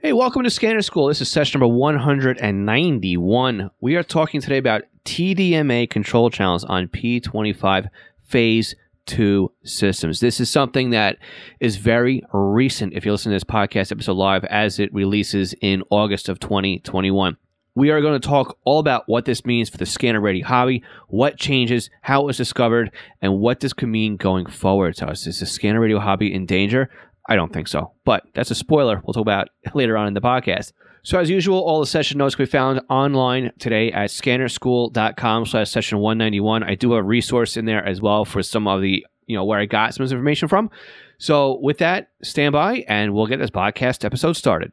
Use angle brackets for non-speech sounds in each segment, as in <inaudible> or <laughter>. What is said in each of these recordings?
Hey, welcome to Scanner School. This is session number 191. We are talking today about TDMA control channels on P25 Phase 2 systems. This is something that is very recent if you listen to this podcast episode live as it releases in August of 2021. We are going to talk all about what this means for the scanner radio hobby, what changes, how it was discovered, and what this could mean going forward. So, is the scanner radio hobby in danger? I don't think so, but that's a spoiler. We'll talk about later on in the podcast. So as usual, all the session notes can be found online today at scannerschool.com slash session 191. I do have a resource in there as well for some of the, you know, where I got some information from. So with that, stand by and we'll get this podcast episode started.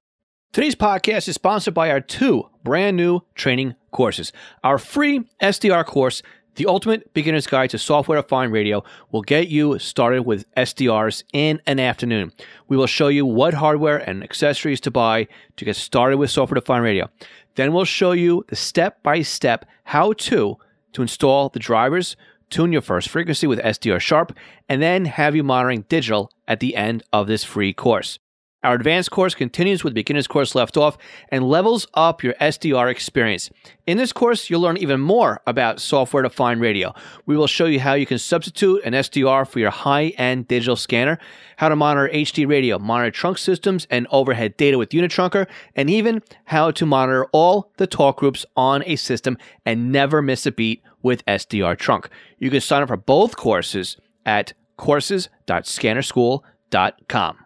Today's podcast is sponsored by our two brand new training courses. Our free SDR course the Ultimate Beginner's Guide to Software Defined Radio will get you started with SDRs in an afternoon. We will show you what hardware and accessories to buy to get started with software defined radio. Then we'll show you the step by step how to to install the drivers, tune your first frequency with SDR Sharp, and then have you monitoring digital at the end of this free course. Our advanced course continues with beginner's course left off and levels up your SDR experience. In this course, you'll learn even more about software defined radio. We will show you how you can substitute an SDR for your high end digital scanner, how to monitor HD radio, monitor trunk systems and overhead data with Unitrunker, and even how to monitor all the talk groups on a system and never miss a beat with SDR Trunk. You can sign up for both courses at courses.scannerschool.com.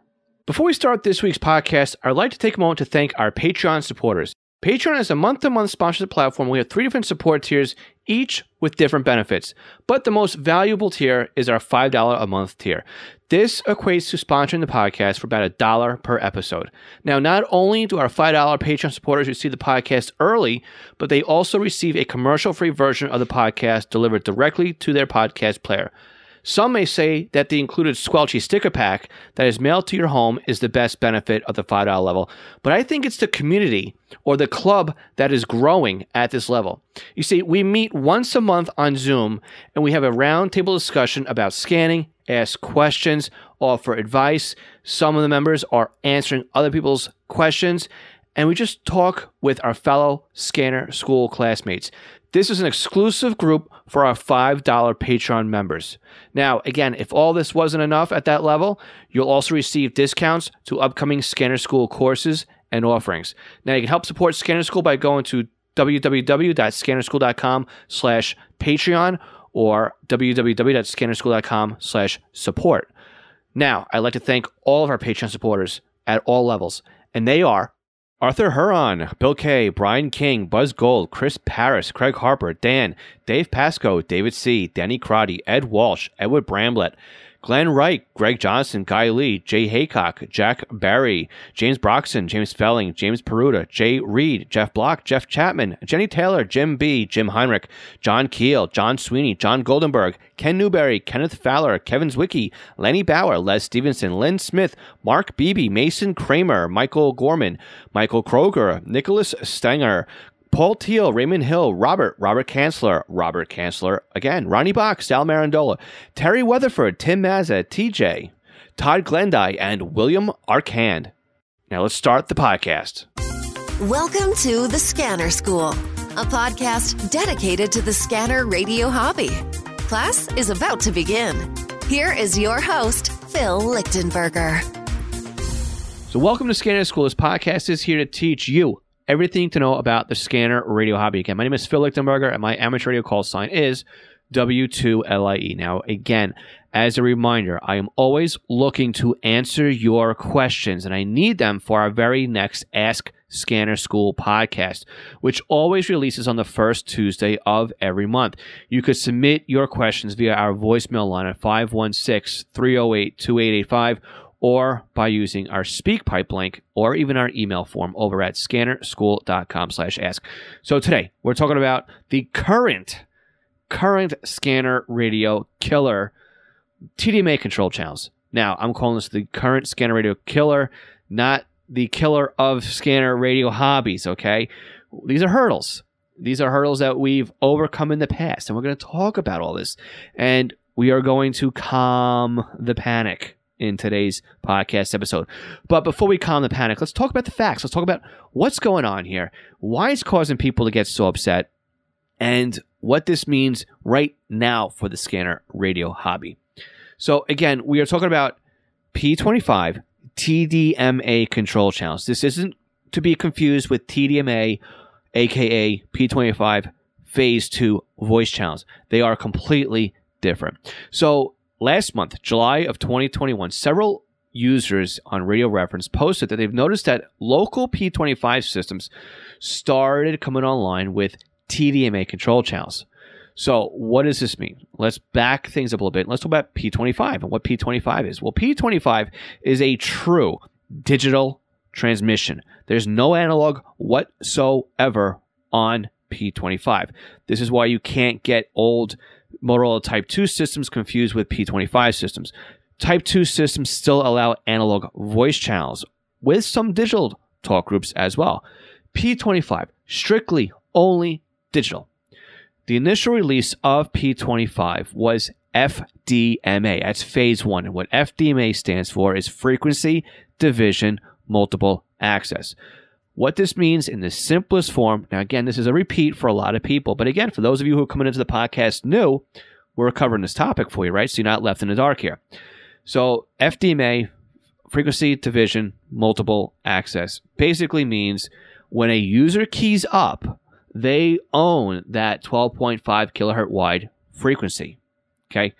Before we start this week's podcast, I'd like to take a moment to thank our Patreon supporters. Patreon is a month to month sponsorship platform. We have three different support tiers, each with different benefits. But the most valuable tier is our $5 a month tier. This equates to sponsoring the podcast for about a dollar per episode. Now, not only do our $5 Patreon supporters receive the podcast early, but they also receive a commercial free version of the podcast delivered directly to their podcast player. Some may say that the included Squelchy sticker pack that is mailed to your home is the best benefit of the $5 level, but I think it's the community or the club that is growing at this level. You see, we meet once a month on Zoom and we have a roundtable discussion about scanning, ask questions, offer advice. Some of the members are answering other people's questions, and we just talk with our fellow scanner school classmates. This is an exclusive group for our $5 Patreon members. Now, again, if all this wasn't enough at that level, you'll also receive discounts to upcoming Scanner School courses and offerings. Now, you can help support Scanner School by going to www.scannerschool.com slash Patreon or www.scannerschool.com slash support. Now, I'd like to thank all of our Patreon supporters at all levels, and they are Arthur Huron, Bill Kay, Brian King, Buzz Gold, Chris Paris, Craig Harper, Dan, Dave Pasco, David C., Danny Crotty, Ed Walsh, Edward Bramblett, Glenn Wright, Greg Johnson, Guy Lee, Jay Haycock, Jack Barry, James Broxton, James Felling, James Peruta, Jay Reed, Jeff Block, Jeff Chapman, Jenny Taylor, Jim B., Jim Heinrich, John Keel, John Sweeney, John Goldenberg, Ken Newberry, Kenneth Fowler, Kevin Zwicky, Lenny Bauer, Les Stevenson, Lynn Smith, Mark Beebe, Mason Kramer, Michael Gorman, Michael Kroger, Nicholas Stenger, Paul Teal, Raymond Hill, Robert, Robert Kanzler, Robert Kanzler, again, Ronnie Box, Sal Marandola, Terry Weatherford, Tim Mazza, TJ, Todd Glendy, and William Arcand. Now let's start the podcast. Welcome to The Scanner School, a podcast dedicated to the scanner radio hobby. Class is about to begin. Here is your host, Phil Lichtenberger. So, welcome to Scanner School. This podcast is here to teach you everything to know about the scanner radio hobby. Again, my name is Phil Lichtenberger, and my amateur radio call sign is W2LIE. Now, again, as a reminder, I am always looking to answer your questions, and I need them for our very next Ask Scanner School podcast, which always releases on the first Tuesday of every month. You could submit your questions via our voicemail line at 516 308 2885 or by using our SpeakPipe link or even our email form over at scannerschool.com slash ask. So today we're talking about the current, current scanner radio killer TDMA control channels. Now I'm calling this the current scanner radio killer, not the killer of scanner radio hobbies, okay? These are hurdles. These are hurdles that we've overcome in the past, and we're going to talk about all this. And we are going to calm the panic in today's podcast episode. But before we calm the panic, let's talk about the facts. Let's talk about what's going on here, why it's causing people to get so upset, and what this means right now for the scanner radio hobby. So, again, we are talking about P25 TDMA control channels. This isn't to be confused with TDMA, aka P25 phase 2 voice channels. They are completely different. So, last month, July of 2021, several users on Radio Reference posted that they've noticed that local P25 systems started coming online with TDMA control channels. So, what does this mean? Let's back things up a little bit. Let's talk about P25 and what P25 is. Well, P25 is a true digital transmission. There's no analog whatsoever on P25. This is why you can't get old Motorola Type 2 systems confused with P25 systems. Type 2 systems still allow analog voice channels with some digital talk groups as well. P25, strictly only digital. The initial release of P25 was FDMA. That's phase one. And what FDMA stands for is frequency division multiple access. What this means in the simplest form, now again, this is a repeat for a lot of people, but again, for those of you who are coming into the podcast new, we're covering this topic for you, right? So you're not left in the dark here. So FDMA, frequency division multiple access, basically means when a user keys up, they own that 12.5 kilohertz wide frequency. Okay.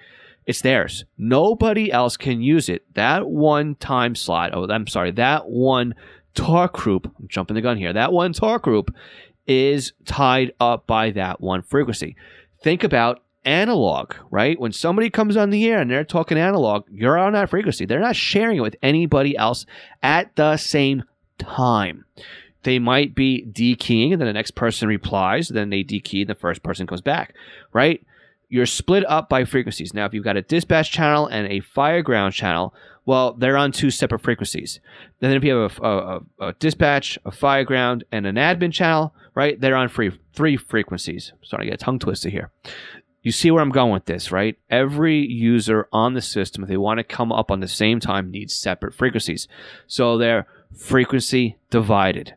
It's theirs. Nobody else can use it. That one time slot, oh, I'm sorry, that one talk group, I'm jumping the gun here, that one talk group is tied up by that one frequency. Think about analog, right? When somebody comes on the air and they're talking analog, you're on that frequency. They're not sharing it with anybody else at the same time. They might be dekeying and then the next person replies, then they dekey and the first person comes back, right? You're split up by frequencies. Now, if you've got a dispatch channel and a fireground channel, well, they're on two separate frequencies. Then if you have a, a, a dispatch, a fireground, and an admin channel, right, they're on free, three frequencies. I'm starting to get tongue twisted here. You see where I'm going with this, right? Every user on the system, if they want to come up on the same time, needs separate frequencies. So they're frequency divided.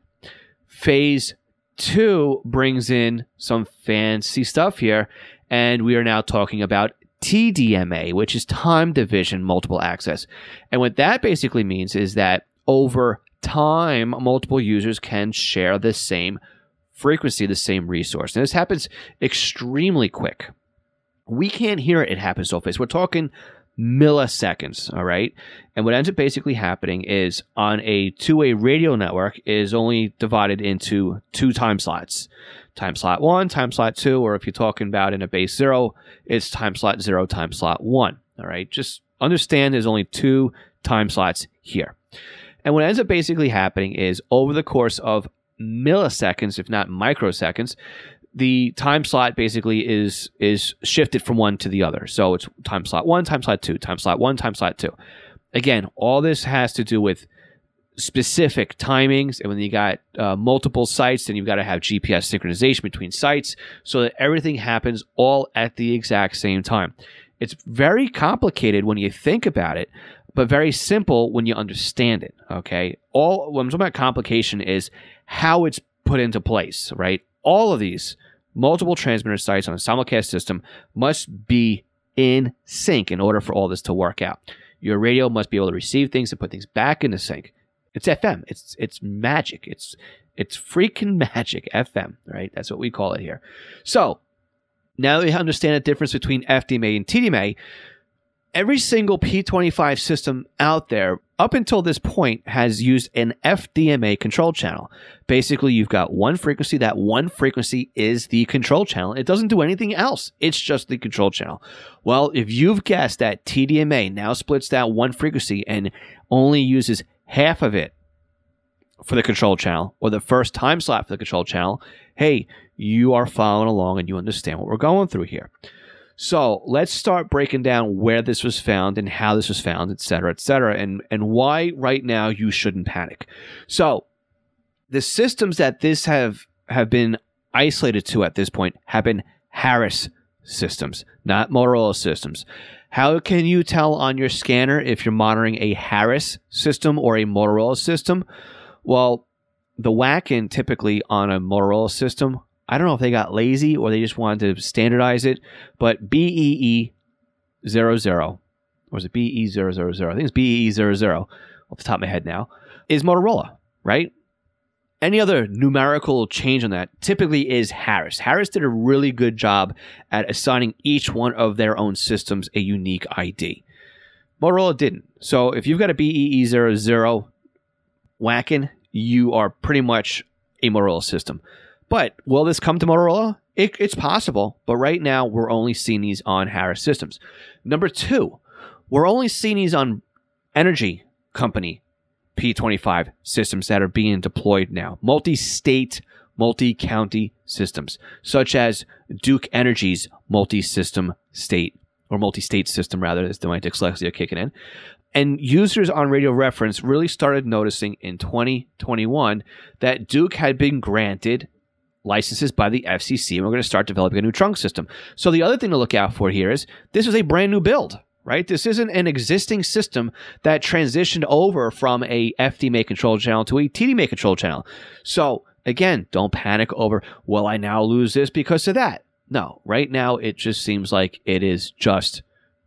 Phase two brings in some fancy stuff here, and we are now talking about TDMA, which is time division multiple access. And what that basically means is that over time, multiple users can share the same frequency, the same resource. And this happens extremely quick. We can't hear it, it happens so fast. We're talking milliseconds, all right? And what ends up basically happening is on a two-way radio network is only divided into two time slots time slot one, time slot two, or if you're talking about in a base zero, it's time slot zero, time slot one. All right. Just understand there's only two time slots here. And what ends up basically happening is over the course of milliseconds, if not microseconds, the time slot basically is is shifted from one to the other. So it's time slot one, time slot two, time slot one, time slot two. Again, all this has to do with specific timings. And when you got uh, multiple sites, then you've got to have GPS synchronization between sites so that everything happens all at the exact same time. It's very complicated when you think about it, but very simple when you understand it. Okay. All what I'm talking about complication is how it's put into place, right? All of these multiple transmitter sites on a simulcast system must be in sync in order for all this to work out. Your radio must be able to receive things and put things back into sync. It's FM. It's it's magic. It's it's freaking <laughs> magic. FM, right? That's what we call it here. So now that we understand the difference between FDMA and TDMA, every single P25 system out there up until this point has used an FDMA control channel. Basically, you've got one frequency. That one frequency is the control channel. It doesn't do anything else. It's just the control channel. Well, if you've guessed that TDMA now splits that one frequency and only uses half of it for the control channel or the first time slot for the control channel, hey, you are following along and you understand what we're going through here. So let's start breaking down where this was found and how this was found, et cetera, et cetera, and, and why right now you shouldn't panic. So the systems that this have have been isolated to at this point have been Harris systems, not Motorola systems. How can you tell on your scanner if you're monitoring a Harris system or a Motorola system? Well, the WACN typically on a Motorola system, I don't know if they got lazy or they just wanted to standardize it, but BEE 00, or is it BE 000? I think it's BEE 00 off the top of my head now, is Motorola, right? Any other numerical change on that typically is Harris. Harris did a really good job at assigning each one of their own systems a unique ID. Motorola didn't. So if you've got a BEE00 WACN, you are pretty much a Motorola system. But will this come to Motorola? It, it's possible, but right now we're only seeing these on Harris systems. Number two, we're only seeing these on Energy Company P25 systems that are being deployed now, multi state, multi county systems, such as Duke Energy's multi system state, or multi state system rather, as my dyslexia kicking in. And users on Radio Reference really started noticing in 2021 that Duke had been granted licenses by the FCC, and we're going to start developing a new trunk system. So the other thing to look out for here is this is a brand new build right? This isn't an existing system that transitioned over from a FDMA control channel to a TDMA control channel. So again, don't panic over, well, I now lose this because of that. No, right now it just seems like it is just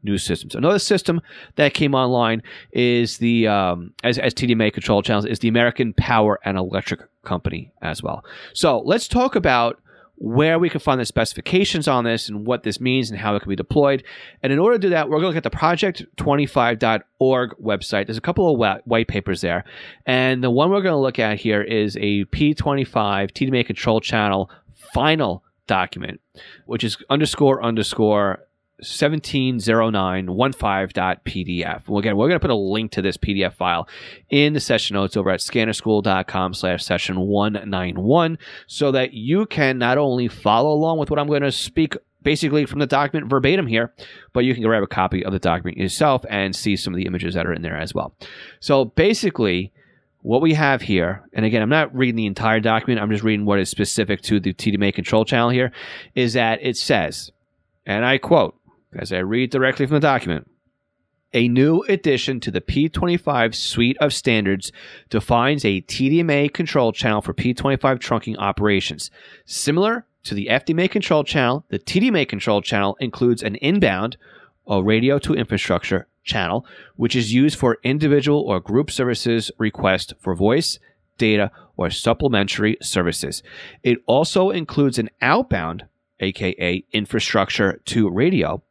new systems. Another system that came online is the um, as, as TDMA control channels is the American Power and Electric Company as well. So let's talk about where we can find the specifications on this and what this means and how it can be deployed. And in order to do that, we're going to look at the project25.org website. There's a couple of white papers there. And the one we're going to look at here is a P25 TDMA control channel final document, which is underscore underscore 170915.pdf. Well, again, we're going to put a link to this PDF file in the session notes over at scannerschool.com slash session 191 so that you can not only follow along with what I'm going to speak basically from the document verbatim here, but you can grab a copy of the document yourself and see some of the images that are in there as well. So basically, what we have here, and again, I'm not reading the entire document, I'm just reading what is specific to the TDMA control channel here, is that it says, and I quote, as I read directly from the document. A new addition to the P25 suite of standards defines a TDMA control channel for P25 trunking operations. Similar to the FDMA control channel, the TDMA control channel includes an inbound or radio to infrastructure channel, which is used for individual or group services request for voice, data, or supplementary services. It also includes an outbound aka infrastructure to radio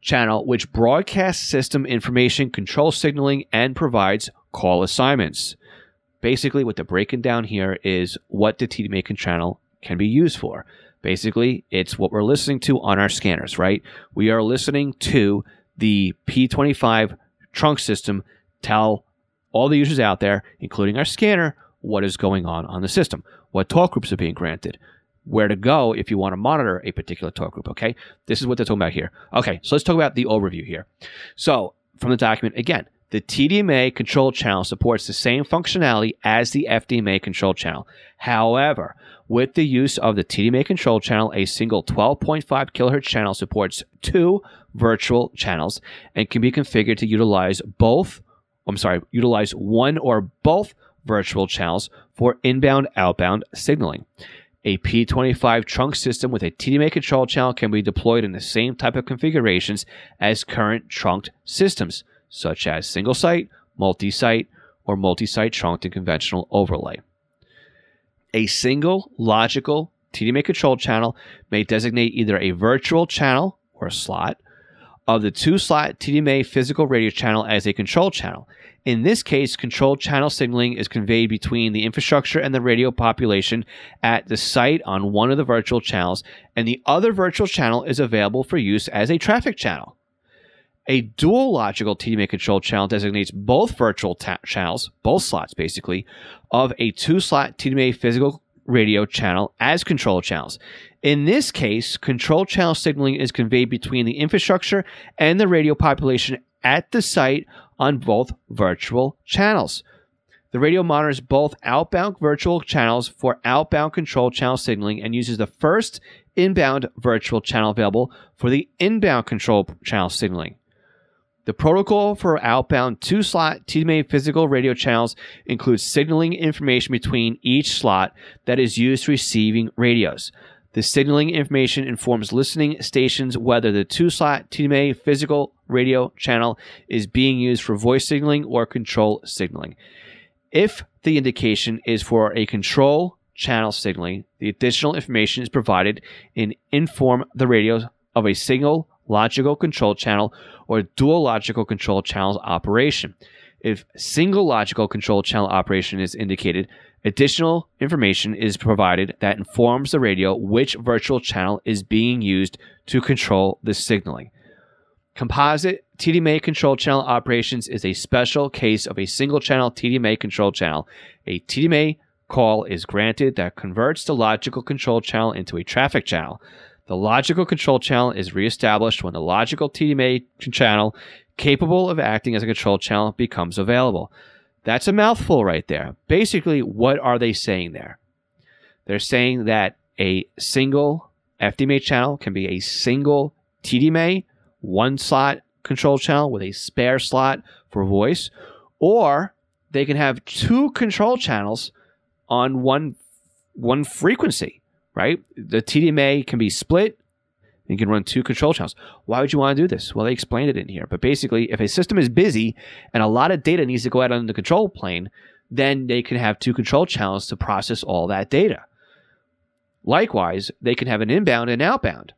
channel, which broadcasts system information, control signaling, and provides call assignments. Basically, what they're breaking down here is what the TDMA channel can be used for. Basically, it's what we're listening to on our scanners, right? We are listening to the P25 trunk system tell all the users out there, including our scanner, what is going on on the system, what talk groups are being granted, where to go if you want to monitor a particular talk group. Okay, this is what they're talking about here. Okay, so let's talk about the overview here. So from the document again, the TDMA control channel supports the same functionality as the FDMA control channel. However, with the use of the TDMA control channel, a single 12.5 kilohertz channel supports two virtual channels and can be configured to utilize both. I'm sorry, utilize one or both virtual channels for inbound outbound signaling. A P25 trunk system with a TDMA control channel can be deployed in the same type of configurations as current trunked systems, such as single site, multi site, or multi site trunked and conventional overlay. A single logical TDMA control channel may designate either a virtual channel or slot of the two slot TDMA physical radio channel as a control channel in this case, control channel signaling is conveyed between the infrastructure and the radio population at the site on one of the virtual channels, and the other virtual channel is available for use as a traffic channel. A dual logical TDMA control channel designates both virtual ta- channels, both slots basically, of a two slot TDMA physical radio channel as control channels. In this case, control channel signaling is conveyed between the infrastructure and the radio population at the site on both virtual channels. The radio monitors both outbound virtual channels for outbound control channel signaling and uses the first inbound virtual channel available for the inbound control channel signaling. The protocol for outbound two slot TDMA physical radio channels includes signaling information between each slot that is used for receiving radios. The signaling information informs listening stations whether the two slot TDMA physical radio channel is being used for voice signaling or control signaling. If the indication is for a control channel signaling, the additional information is provided in inform the radio of a single logical control channel or dual logical control channels operation. If single logical control channel operation is indicated, additional information is provided that informs the radio which virtual channel is being used to control the signaling. Composite TDMA control channel operations is a special case of a single channel TDMA control channel. A TDMA call is granted that converts the logical control channel into a traffic channel. The logical control channel is reestablished when the logical TDMA channel capable of acting as a control channel becomes available. That's a mouthful right there. Basically, what are they saying there? They're saying that a single FDMA channel can be a single TDMA, one slot control channel with a spare slot for voice, or they can have two control channels on one one frequency right? The TDMA can be split. You can run two control channels. Why would you want to do this? Well, they explained it in here. But basically, if a system is busy and a lot of data needs to go out on the control plane, then they can have two control channels to process all that data. Likewise, they can have an inbound and outbound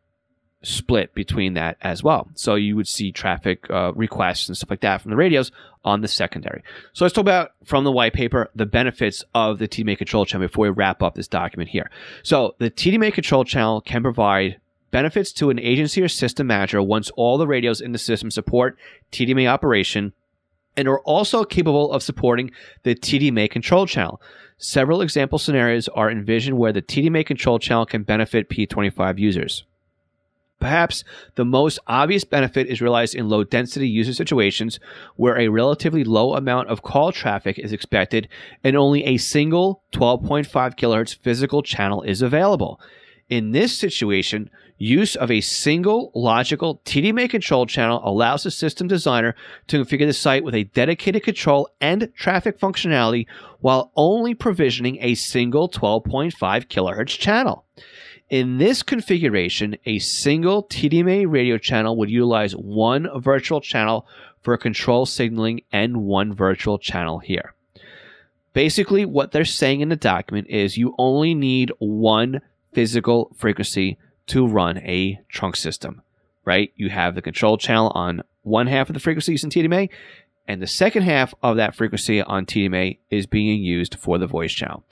split between that as well. So you would see traffic uh, requests and stuff like that from the radios on the secondary. So let's talk about from the white paper the benefits of the TDMA control channel before we wrap up this document here. So the TDMA control channel can provide benefits to an agency or system manager once all the radios in the system support TDMA operation and are also capable of supporting the TDMA control channel. Several example scenarios are envisioned where the TDMA control channel can benefit P25 users. Perhaps the most obvious benefit is realized in low density user situations where a relatively low amount of call traffic is expected and only a single 12.5 kHz physical channel is available. In this situation, use of a single logical TDMA control channel allows the system designer to configure the site with a dedicated control and traffic functionality while only provisioning a single 12.5 kHz channel. In this configuration, a single TDMA radio channel would utilize one virtual channel for control signaling and one virtual channel here. Basically, what they're saying in the document is you only need one physical frequency to run a trunk system, right? You have the control channel on one half of the frequencies in TDMA, and the second half of that frequency on TDMA is being used for the voice channel.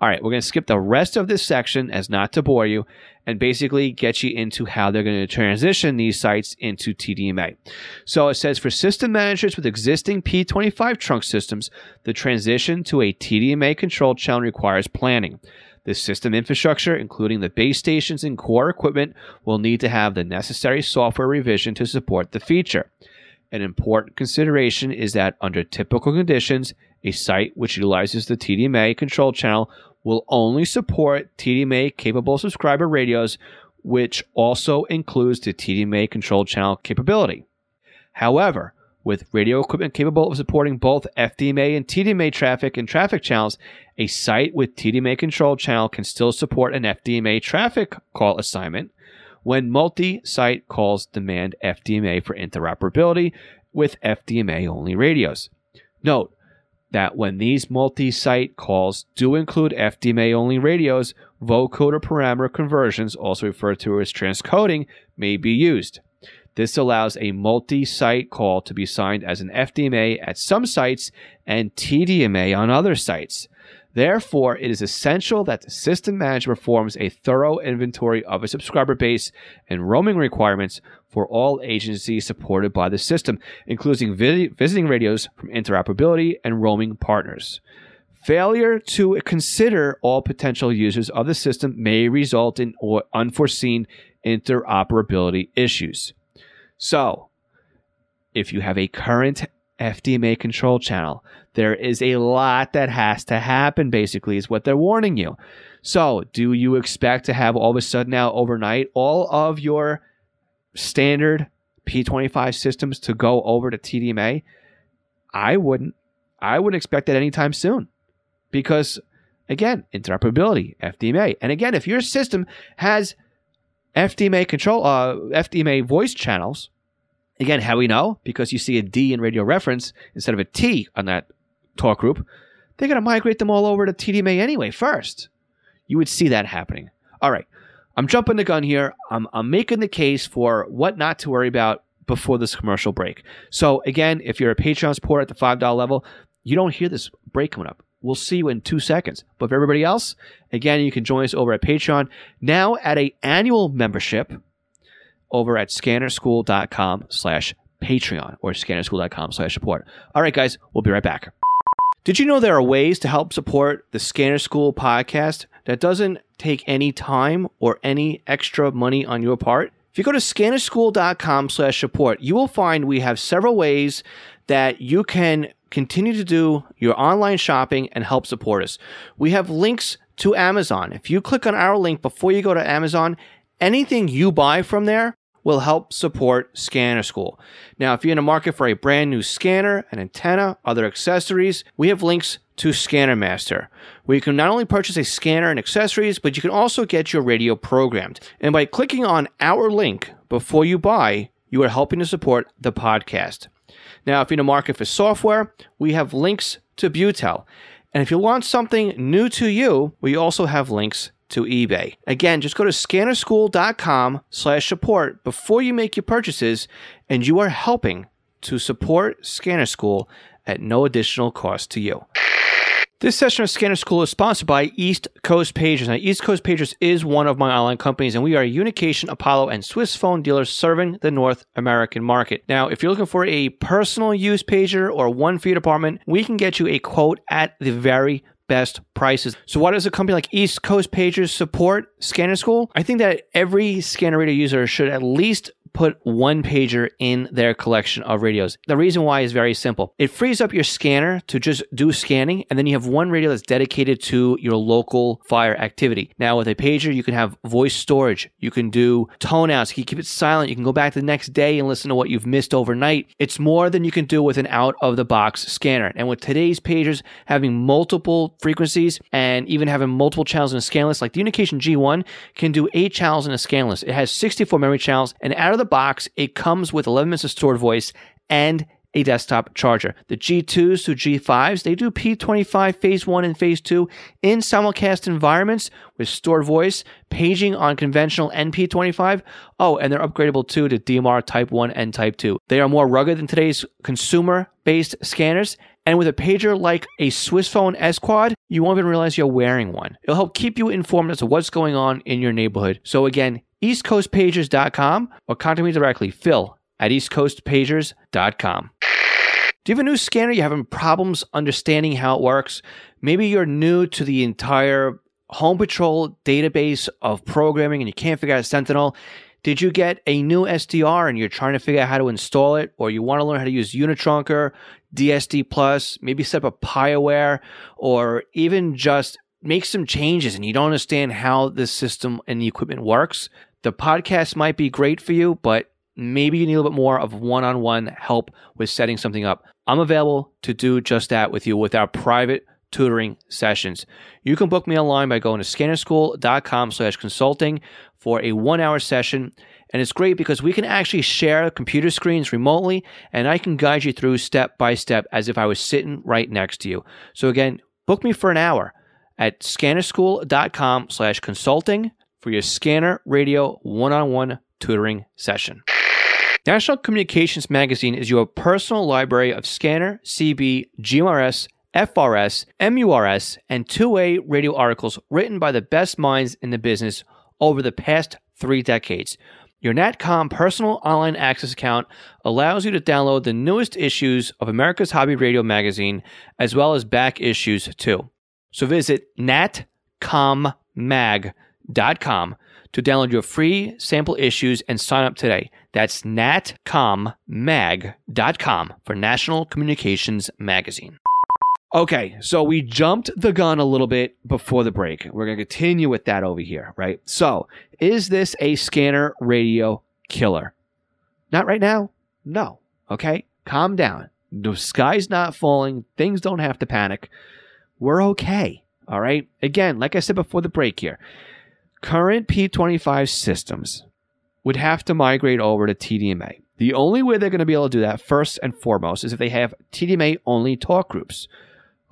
All right, we're going to skip the rest of this section as not to bore you and basically get you into how they're going to transition these sites into TDMA. So it says for system managers with existing P25 trunk systems, the transition to a TDMA controlled channel requires planning. The system infrastructure, including the base stations and core equipment, will need to have the necessary software revision to support the feature. An important consideration is that under typical conditions, a site which utilizes the TDMA control channel will only support TDMA capable subscriber radios, which also includes the TDMA control channel capability. However, with radio equipment capable of supporting both FDMA and TDMA traffic and traffic channels, a site with TDMA control channel can still support an FDMA traffic call assignment when multi site calls demand FDMA for interoperability with FDMA only radios. Note that when these multi site calls do include FDMA only radios, vocoder parameter conversions, also referred to as transcoding, may be used. This allows a multi site call to be signed as an FDMA at some sites and TDMA on other sites. Therefore, it is essential that the system manager performs a thorough inventory of a subscriber base and roaming requirements for all agencies supported by the system, including visiting radios from interoperability and roaming partners. Failure to consider all potential users of the system may result in unforeseen interoperability issues. So, if you have a current FDMA control channel. There is a lot that has to happen, basically, is what they're warning you. So, do you expect to have all of a sudden now overnight all of your standard P25 systems to go over to TDMA? I wouldn't. I wouldn't expect that anytime soon because, again, interoperability, FDMA. And again, if your system has FDMA control, uh, FDMA voice channels, again, how we know? Because you see a D in radio reference instead of a T on that talk group, they're going to migrate them all over to TDMA anyway first. You would see that happening. All right. I'm jumping the gun here. I'm, I'm making the case for what not to worry about before this commercial break. So, again, if you're a Patreon supporter at the $5 level, you don't hear this break coming up. We'll see you in two seconds. But for everybody else, again, you can join us over at Patreon. Now at a annual membership over at scannerschool.com slash Patreon or scannerschool.com slash support. All right, guys, we'll be right back. Did you know there are ways to help support the Scanner School podcast that doesn't take any time or any extra money on your part? If you go to scannerschool.com slash support, you will find we have several ways that you can continue to do your online shopping and help support us. We have links to Amazon. If you click on our link before you go to Amazon, anything you buy from there will help support Scanner School. Now, if you're in the market for a brand new scanner, an antenna, other accessories, we have links to Scanner Master, where you can not only purchase a scanner and accessories, but you can also get your radio programmed. And by clicking on our link before you buy, you are helping to support the podcast. Now, if you're in the market for software, we have links to Butel. And if you want something new to you, we also have links to eBay. Again, just go to scannerschool.com slash support before you make your purchases, and you are helping to support Scanner School at no additional cost to you. This session of Scanner School is sponsored by East Coast Pagers. Now, East Coast Pagers is one of my online companies, and we are a Unication, Apollo, and Swiss phone dealers serving the North American market. Now, if you're looking for a personal use pager or one for your department, we can get you a quote at the very best prices. So why does a company like East Coast Pagers support Scanner School? I think that every scanner radio user should at least put one pager in their collection of radios. The reason why is very simple. It frees up your scanner to just do scanning, and then you have one radio that's dedicated to your local fire activity. Now, with a pager, you can have voice storage, you can do tone outs, you can keep it silent, you can go back the next day and listen to what you've missed overnight. It's more than you can do with an out of the box scanner. And with today's pagers having multiple frequencies and even having multiple channels in a scan list, like the Unication G1 can do eight channels in a scan list. It has 64 memory channels, and out of the box, it comes with 11 minutes of stored voice and a desktop charger. The G2s to G5s, they do P25 phase 1 and phase 2 in simulcast environments with stored voice, paging on conventional NP25. Oh, and they're upgradable too to DMR Type 1 and Type 2. They are more rugged than today's consumer based scanners. And with a pager like a Swiss Phone S Quad, you won't even realize you're wearing one. It'll help keep you informed as to what's going on in your neighborhood. So again, eastcoastpagers.com or contact me directly, Phil at eastcoastpagers.com. Do you have a new scanner? You're having problems understanding how it works? Maybe you're new to the entire Home Patrol database of programming and you can't figure out Sentinel. Did you get a new SDR and you're trying to figure out how to install it, or you want to learn how to use Unitrunker, DSD Plus, maybe set up a PiAware, or even just make some changes and you don't understand how the system and the equipment works? The podcast might be great for you, but maybe you need a little bit more of one on one help with setting something up. I'm available to do just that with you with our private tutoring sessions. You can book me online by going to scannerschool.com slash consulting for a one hour session. And it's great because we can actually share computer screens remotely and I can guide you through step by step as if I was sitting right next to you. So again, book me for an hour at scannerschool.com slash consulting for your scanner radio one on one tutoring session. National Communications Magazine is your personal library of scanner, CB, GMRS, FRS, MURS, and two way radio articles written by the best minds in the business over the past three decades. Your NatCom personal online access account allows you to download the newest issues of America's Hobby Radio magazine, as well as back issues too. So visit natcommag.com natcommag.com to download your free sample issues and sign up today. That's natcommag.com for National Communications Magazine. Okay, so we jumped the gun a little bit before the break. We're going to continue with that over here, right? So, is this a scanner radio killer? Not right now. No. Okay? Calm down. The sky's not falling. Things don't have to panic. We're okay. All right? Again, like I said before the break here, current P25 systems would have to migrate over to TDMA. The only way they're going to be able to do that, first and foremost, is if they have TDMA only talk groups.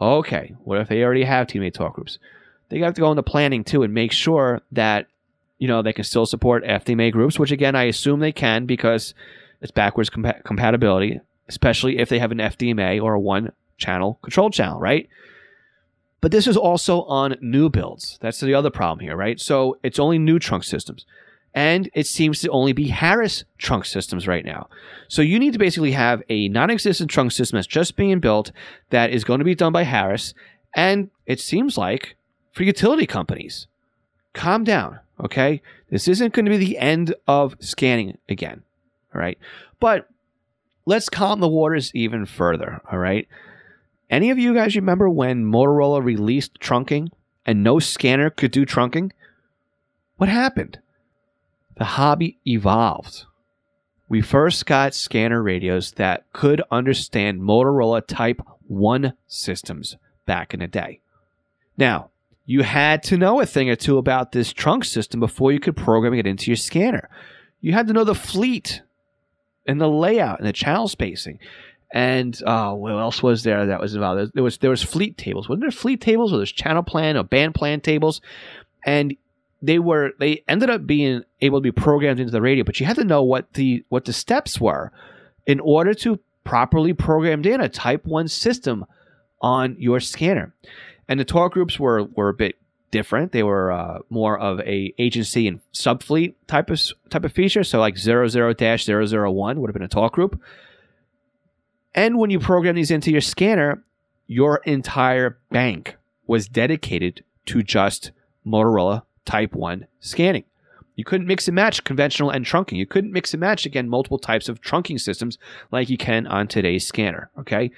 Okay, what if they already have TDMA talk groups? They have to go into planning too and make sure that you know they can still support FDMA groups, which again I assume they can because it's backwards compa- compatibility, especially if they have an FDMA or a one channel control channel, right? But this is also on new builds. That's the other problem here, right? So it's only new trunk systems. And it seems to only be Harris trunk systems right now. So you need to basically have a non existent trunk system that's just being built that is going to be done by Harris. And it seems like for utility companies, calm down, okay? This isn't going to be the end of scanning again, all right? But let's calm the waters even further, all right? Any of you guys remember when Motorola released trunking and no scanner could do trunking? What happened? The hobby evolved. We first got scanner radios that could understand Motorola Type 1 systems back in the day. Now, you had to know a thing or two about this trunk system before you could program it into your scanner. You had to know the fleet and the layout and the channel spacing. And uh, what else was there that was involved? There was there was fleet tables. Wasn't there fleet tables or there's channel plan or band plan tables? And they were they ended up being able to be programmed into the radio, but you had to know what the what the steps were in order to properly program in a type 1 system on your scanner. And the talk groups were were a bit different. They were uh, more of a agency and subfleet type of type of feature. So like 00-001 would have been a talk group. And when you program these into your scanner, your entire bank was dedicated to just Motorola Type 1 scanning. You couldn't mix and match conventional and trunking. You couldn't mix and match, again, multiple types of trunking systems like you can on today's scanner. Okay.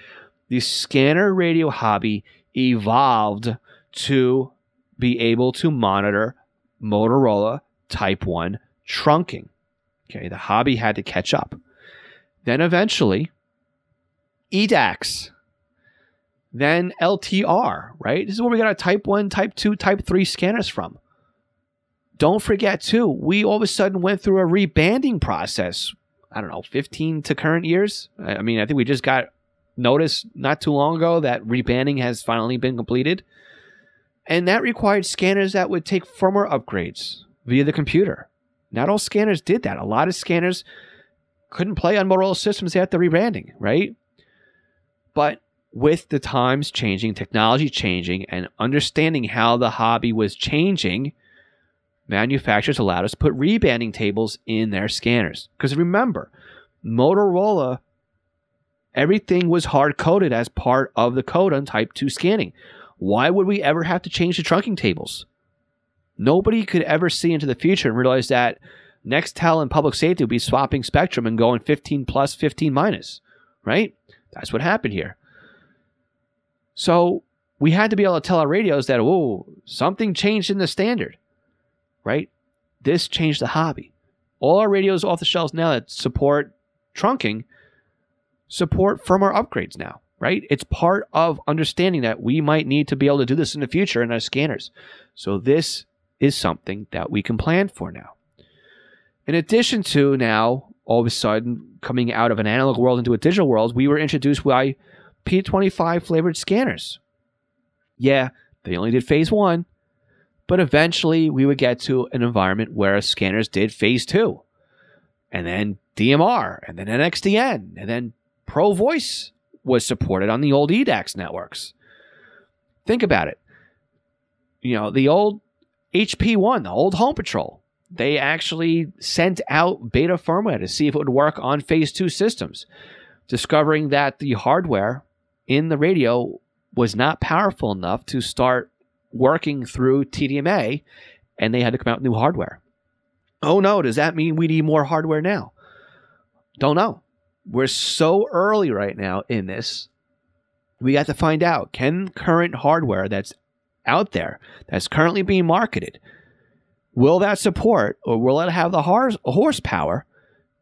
The scanner radio hobby evolved to be able to monitor Motorola Type 1 trunking. Okay. The hobby had to catch up. Then eventually, EDACS, then LTR, right? This is where we got our Type 1, Type 2, Type 3 scanners from. Don't forget, too, we all of a sudden went through a rebanding process. I don't know, 15 to current years. I mean, I think we just got notice not too long ago that rebanding has finally been completed. And that required scanners that would take firmware upgrades via the computer. Not all scanners did that. A lot of scanners couldn't play on Motorola systems after rebanding, right? But with the times changing, technology changing, and understanding how the hobby was changing, manufacturers allowed us to put rebanding tables in their scanners. Because remember, Motorola, everything was hard coded as part of the code on Type 2 scanning. Why would we ever have to change the trunking tables? Nobody could ever see into the future and realize that Nextel and public safety would be swapping spectrum and going 15 plus, 15 minus, right? That's what happened here. So we had to be able to tell our radios that, whoa, something changed in the standard right? This changed the hobby. All our radios off the shelves now that support trunking support firmware upgrades now, right? It's part of understanding that we might need to be able to do this in the future in our scanners. So this is something that we can plan for now. In addition to now, all of a sudden, coming out of an analog world into a digital world, we were introduced by P25 flavored scanners. Yeah, they only did phase one, but eventually we would get to an environment where scanners did phase two, and then DMR, and then NXDN, and then Pro Voice was supported on the old EDACS networks. Think about it. You know, the old HP1, the old Home Patrol, they actually sent out beta firmware to see if it would work on phase two systems, discovering that the hardware in the radio was not powerful enough to start working through TDMA and they had to come out with new hardware. Oh no, does that mean we need more hardware now? Don't know. We're so early right now in this. We got to find out can current hardware that's out there, that's currently being marketed, will that support or will it have the horsepower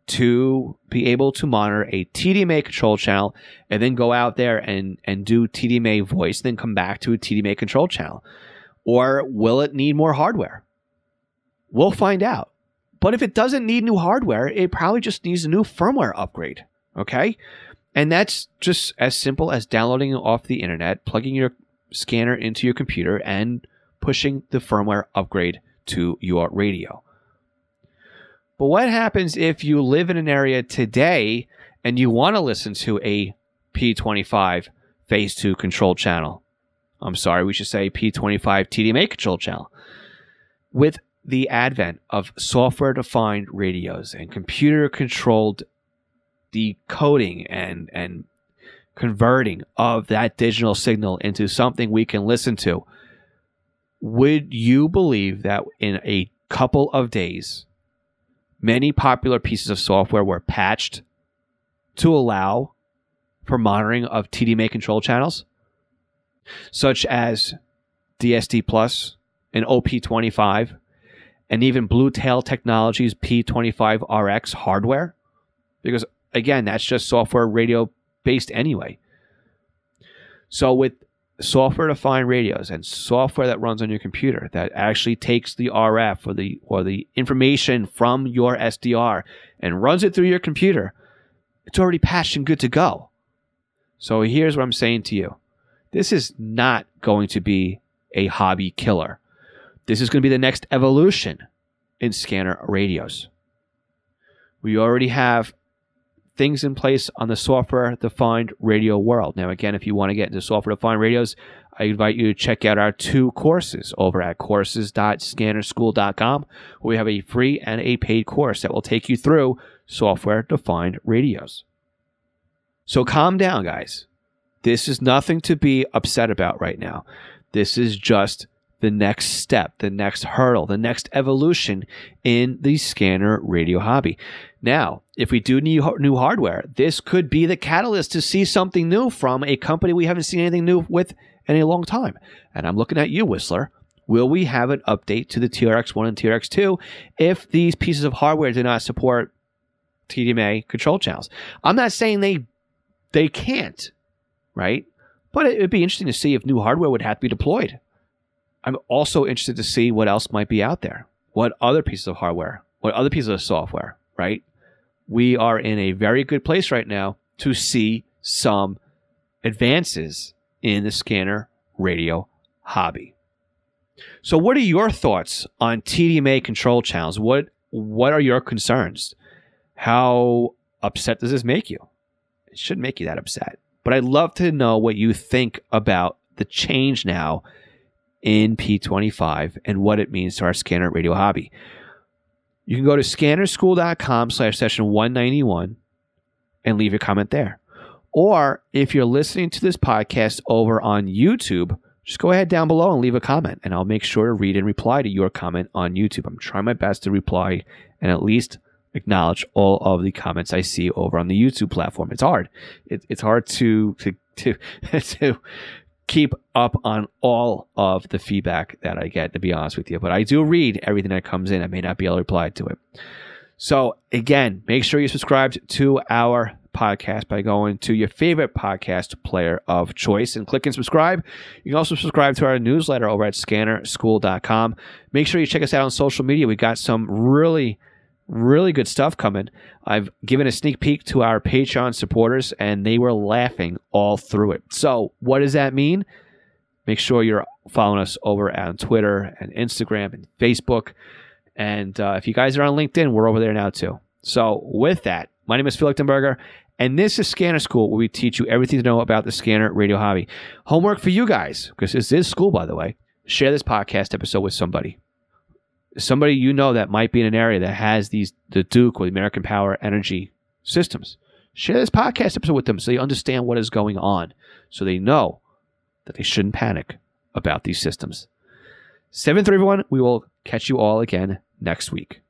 to be able to monitor a TDMA control channel and then go out there and, and do TDMA voice, then come back to a TDMA control channel? Or will it need more hardware? We'll find out. But if it doesn't need new hardware, it probably just needs a new firmware upgrade. Okay? And that's just as simple as downloading it off the internet, plugging your scanner into your computer, and pushing the firmware upgrade to your radio. But what happens if you live in an area today and you want to listen to a P25 phase 2 control channel? I'm sorry, we should say P25 TDMA control channel. With the advent of software defined radios and computer controlled decoding and, and converting of that digital signal into something we can listen to, would you believe that in a couple of days, many popular pieces of software were patched to allow for monitoring of TDMA control channels, such as DSD Plus and OP25, and even Bluetail Technologies P25RX hardware? Because again, that's just software radio based anyway. So with software defined radios and software that runs on your computer that actually takes the RF or the or the information from your SDR and runs it through your computer, it's already patched and good to go. So here's what I'm saying to you. This is not going to be a hobby killer. This is going to be the next evolution in scanner radios. We already have things in place on the software defined radio world. Now, again, if you want to get into software defined radios, I invite you to check out our two courses over at courses.scannerschool.com, where we have a free and a paid course that will take you through software defined radios. So calm down, guys. This is nothing to be upset about right now. This is just the next step, the next hurdle, the next evolution in the scanner radio hobby. Now, if we do need new hardware, this could be the catalyst to see something new from a company we haven't seen anything new with in a long time. And I'm looking at you, Whistler. Will we have an update to the TRX1 and TRX2 if these pieces of hardware do not support TDMA control channels? I'm not saying they they can't, right? But it would be interesting to see if new hardware would have to be deployed. I'm also interested to see what else might be out there. What other pieces of hardware, what other pieces of software, right? We are in a very good place right now to see some advances in the scanner radio hobby. So what are your thoughts on TDMA control channels? What what are your concerns? How upset does this make you? It shouldn't make you that upset. But I'd love to know what you think about the change now in P25 and what it means to our scanner radio hobby. You can go to scannerschool.com slash session 191 and leave your comment there. Or if you're listening to this podcast over on YouTube, just go ahead down below and leave a comment, and I'll make sure to read and reply to your comment on YouTube. I'm trying my best to reply and at least acknowledge all of the comments I see over on the YouTube platform. It's hard. It, it's hard to to to <laughs> to keep up on all of the feedback that I get, to be honest with you. But I do read everything that comes in. I may not be able to reply to it. So, again, make sure you subscribe to our podcast by going to your favorite podcast player of choice and click and subscribe. You can also subscribe to our newsletter over at scannerschool.com. Make sure you check us out on social media. We got some really really good stuff coming. I've given a sneak peek to our Patreon supporters, and they were laughing all through it. So, what does that mean? Make sure you're following us over on Twitter and Instagram and Facebook. And uh, if you guys are on LinkedIn, we're over there now too. So, with that, my name is Phil Lichtenberger, and this is Scanner School, where we teach you everything to know about the scanner radio hobby. Homework for you guys, because this is school, by the way. Share this podcast episode with somebody somebody you know that might be in an area that has these the Duke or the American Power Energy systems. Share this podcast episode with them so they understand what is going on, so they know that they shouldn't panic about these systems. Seven three everyone. We will catch you all again next week.